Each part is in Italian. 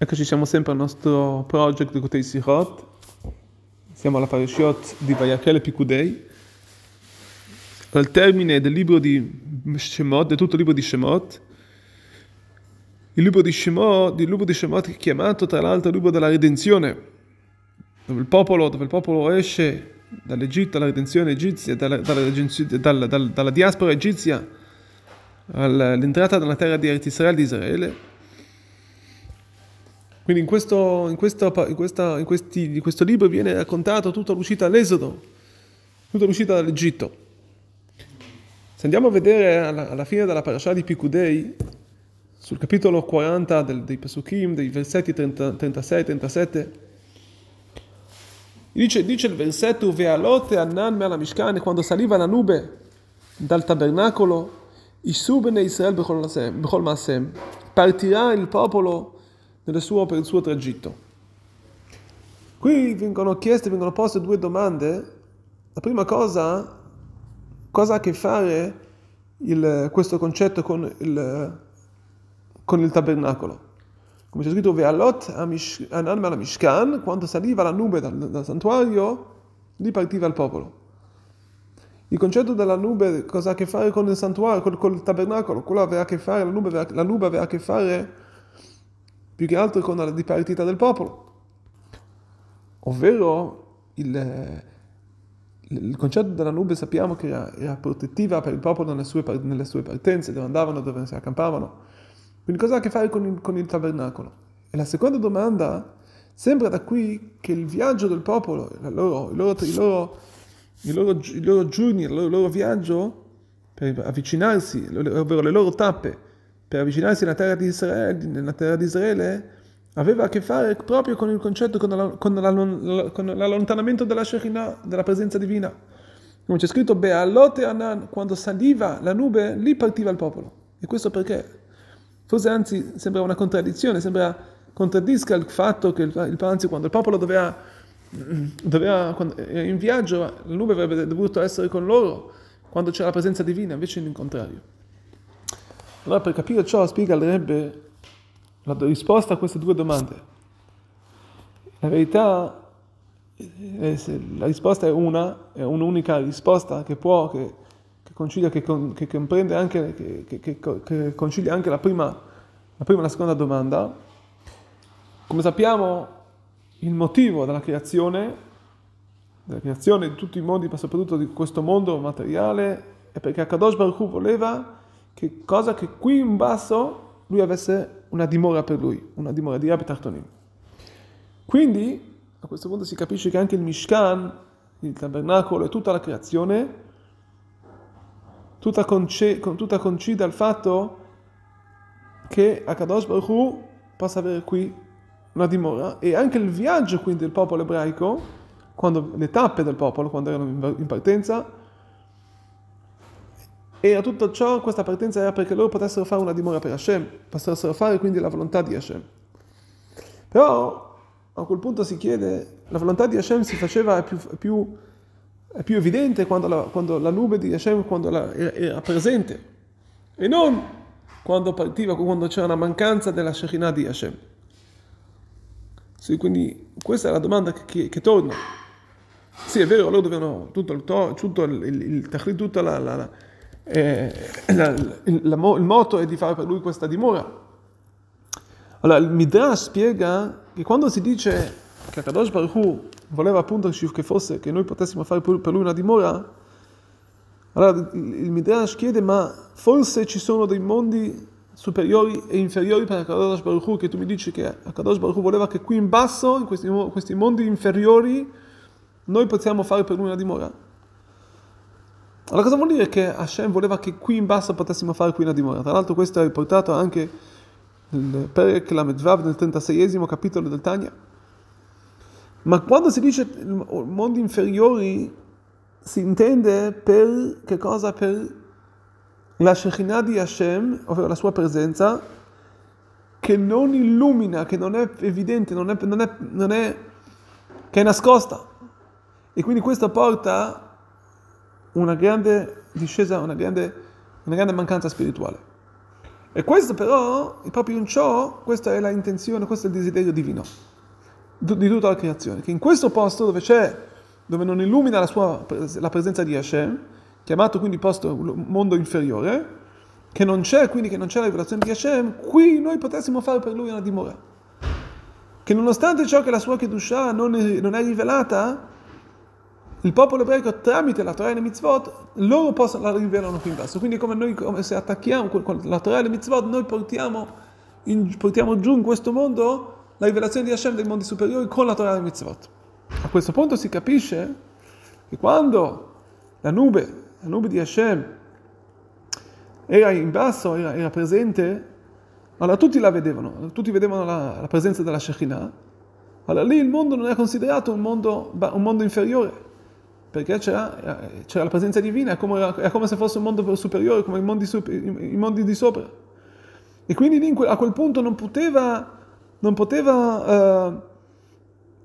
Eccoci, siamo sempre al nostro project di Kotei Sichot. Siamo alla Parashiot di Vayakel e Pikudei. Al termine del libro di Shemot, del tutto il libro di Shemot. Il libro di Shemot, il libro di Shemot è chiamato tra l'altro il libro della redenzione, dove il popolo, dove il popolo esce dall'Egitto alla redenzione egizia, dalla, dalla, dalla, dalla diaspora egizia all'entrata nella terra di Eretz Israele di Israele quindi in questo, in, questo, in, questa, in, questi, in questo libro viene raccontato tutta l'uscita all'Esodo, tutta l'uscita dall'Egitto. Se andiamo a vedere alla, alla fine della parasha di Picudei, sul capitolo 40 del, dei Pesukim, dei versetti 36-37, dice, dice il versetto Vealote annan me alla Mishkan, quando saliva la nube dal tabernacolo, Isubene Israel bechol masem, partirà il popolo suo, per il suo tragitto. Qui vengono chieste, vengono poste due domande. La prima cosa, cosa ha a che fare il, questo concetto con il, con il tabernacolo? Come c'è scritto, Ve'alot anan al Mishkan, quando saliva la nube dal, dal santuario, lì partiva il popolo. Il concetto della nube cosa ha a che fare con il santuario, col, col tabernacolo? Quello aveva a che fare, la nube, aveva, la nube aveva a che fare più che altro con la dipartita del popolo, ovvero il, il concetto della nube sappiamo che era, era protettiva per il popolo nelle sue, nelle sue, partenze, dove andavano, dove si accampavano. Quindi cosa ha a che fare con il, con il tabernacolo? E la seconda domanda sembra da qui che il viaggio del popolo, loro, il, loro, il, loro, il, loro, il loro, il loro viaggio per avvicinarsi, ovvero le loro tappe, per avvicinarsi alla terra di Israele, nella terra di Israele, aveva a che fare proprio con il concetto, con, la, con, la, con l'allontanamento della Shekinah, della presenza divina. Come c'è scritto, Bealote Anan, quando saliva la nube, lì partiva il popolo. E questo perché? Forse anzi sembra una contraddizione, sembra contraddisca il fatto che il, anzi quando il popolo doveva, doveva quando, in viaggio, la nube avrebbe dovuto essere con loro quando c'era la presenza divina, invece in contrario. Allora per capire ciò spiega il la risposta a queste due domande. La verità, la risposta è una, è un'unica risposta che può, che, che concilia, che, che comprende anche, che, che, concilia anche la prima, la prima e la seconda domanda. Come sappiamo, il motivo della creazione, della creazione di tutti i mondi, ma soprattutto di questo mondo materiale, è perché Akadosh Baruch Hu voleva che cosa che qui in basso lui avesse una dimora per lui, una dimora di Abitachtonim. Quindi a questo punto si capisce che anche il Mishkan, il tabernacolo e tutta la creazione, tutta, conce, tutta concide al fatto che Akadosh Baruch Hu possa avere qui una dimora e anche il viaggio quindi del popolo ebraico, quando, le tappe del popolo, quando erano in partenza, e a tutto ciò questa partenza era perché loro potessero fare una dimora per Hashem, potessero fare quindi la volontà di Hashem. Però a quel punto si chiede, la volontà di Hashem si faceva più, più, più evidente quando la, quando la, nube di Hashem la, era, era, presente e non quando partiva, quando c'era una mancanza della Shekinah di Hashem. Sì, quindi questa è la domanda che, che, che torna. Sì, è vero, loro dovevano tutto il, tutto il, il, il tutta la, la eh, la, il, la, il moto è di fare per lui questa dimora. Allora, il Midrash spiega che quando si dice che Akadosh Baruch Hu voleva appunto che fosse, che noi potessimo fare per lui una dimora, allora il Midrash chiede, ma forse ci sono dei mondi superiori e inferiori per Akadosh Baruch Hu, che tu mi dici che Akadosh Baruch Hu voleva che qui in basso, in questi, questi mondi inferiori, noi possiamo fare per lui una dimora? Allora cosa vuol dire che Hashem voleva che qui in basso potessimo fare qui una dimora? Tra l'altro questo è riportato anche nel Perek Lamedvav nel 36esimo capitolo del Tanya. Ma quando si dice mondi inferiori si intende per che cosa? Per la Shekhinah di Hashem, ovvero la sua presenza, che non illumina, che non è evidente, non è, non è, non è che è nascosta. E quindi questo porta una grande discesa, una grande, una grande mancanza spirituale. E questo però, proprio in ciò, questa è la intenzione, questo è il desiderio divino di tutta la creazione, che in questo posto dove c'è, dove non illumina la, sua, la presenza di Hashem, chiamato quindi posto mondo inferiore, che non c'è, quindi che non c'è la rivelazione di Hashem, qui noi potessimo fare per lui una dimora. Che nonostante ciò che la sua Kedusha non è, non è rivelata, il popolo ebraico tramite la Torah e le mitzvot, loro possono, la rivelano qui in basso. Quindi come noi, come se attacchiamo la Torah e le mitzvot, noi portiamo, in, portiamo giù in questo mondo la rivelazione di Hashem dei mondi superiori con la Torah e le mitzvot. A questo punto si capisce che quando la nube, la nube di Hashem, era in basso, era, era presente, allora tutti la vedevano, tutti vedevano la, la presenza della Shekinah, allora lì il mondo non è considerato un mondo, un mondo inferiore, perché c'era, c'era, la presenza divina, è come, è come, se fosse un mondo superiore, come i mondi, i mondi di sopra. E quindi lì a quel punto non poteva, non poteva,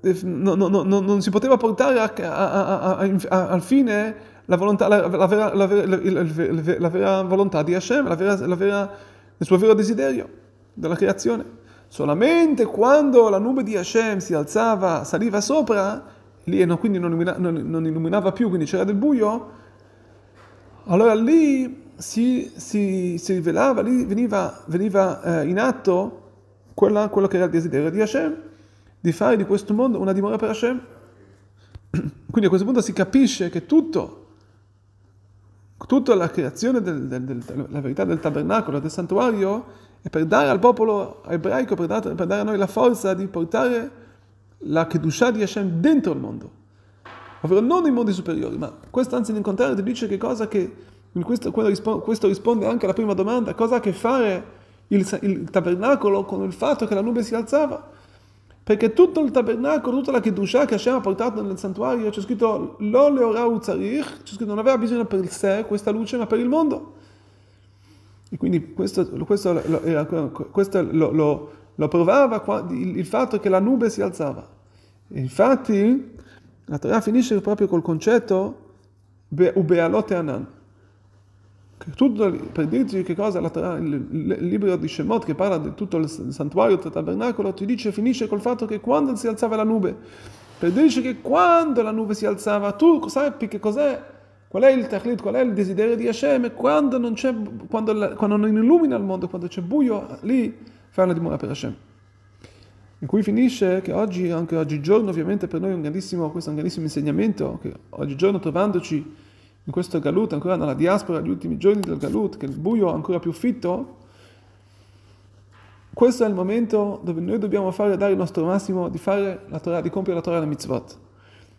uh, no, no, no, non si poteva portare al fine la, volontà, la, la, vera, la, vera, la, vera, volontà di Hashem, vera, il suo vero desiderio della creazione. Solamente quando la nube di Hashem si alzava, saliva sopra, lì e quindi non, illumina, non, non, illuminava più, quindi c'era del buio, allora lì si, si, si rivelava, lì veniva, veniva eh, in atto quella, quello che era il desiderio di Hashem, di fare di questo mondo una dimora per Hashem. Quindi a questo punto si capisce che tutto, tutta la creazione del, del, del, della verità del tabernacolo, del santuario, è per dare al popolo ebraico, per dare, per dare a noi la forza di portare la Kedusha di Hashem dentro il mondo, ovvero non nei mondi superiori, ma questo anzi in contrario ti dice che cosa che, in questo, questo risponde anche alla prima domanda, cosa ha a che fare il, il, tabernacolo con il fatto che la nube si alzava? Perché tutto il tabernacolo, tutta la Kedusha che Hashem ha portato nel santuario, c'è scritto Lo leorau tzarich, c'è scritto non aveva bisogno per sé questa luce, ma per il mondo. E quindi questo, questo, questo lo, lo, lo provava il, il fatto che la nube si alzava. Infatti, la Torah finisce proprio col concetto Ubealot Anan. Tutto, per dirti che cosa la Torah, il, libro di Shemot che parla di tutto il santuario, il tabernacolo, ti dice, finisce col fatto che quando si alzava la nube, per dirci che quando la nube si alzava, tu sappi che cos'è, qual è il tachlit, qual è il desiderio di Hashem, quando non, quando, quando non illumina il mondo, quando c'è buio, lì fai la dimora per Hashem in cui finisce che oggi, anche oggigiorno, ovviamente per noi è un grandissimo, questo è un grandissimo insegnamento, che oggigiorno trovandoci in questo galut, ancora nella diaspora, gli ultimi giorni del galut, che il buio è ancora più fitto, questo è il momento dove noi dobbiamo fare, dare il nostro massimo di la Torah, di compiere la Torah e la mitzvot.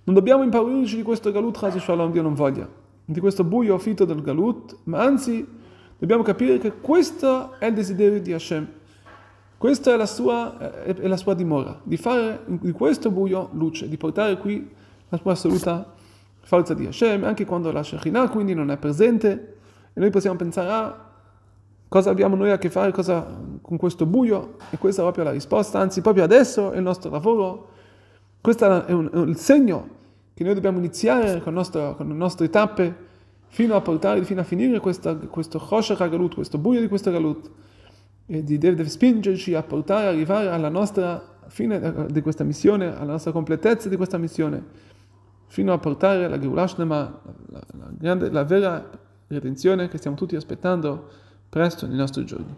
Non dobbiamo impaurirci di questo galut, Chaz Shalom, Dio non voglia, di questo buio fitto del galut, ma anzi dobbiamo capire che questo è il desiderio di Hashem. Questa è la, sua, è la sua dimora, di fare di questo buio luce, di portare qui la sua assoluta forza di Hashem, anche quando la Shekhinah quindi non è presente, e noi possiamo pensare, ah, cosa abbiamo noi a che fare cosa, con questo buio? E questa è proprio la risposta, anzi proprio adesso è il nostro lavoro, questo è, un, è il segno che noi dobbiamo iniziare con, nostro, con le nostre tappe fino a portare, fino a finire questa, questo Chosher Galut, questo buio di questo Galut e di, deve spingerci a portare, arrivare alla nostra fine di questa missione, alla nostra completezza di questa missione, fino a portare la Geulashnema, la, la, la vera redenzione che stiamo tutti aspettando presto nei nostri giorni.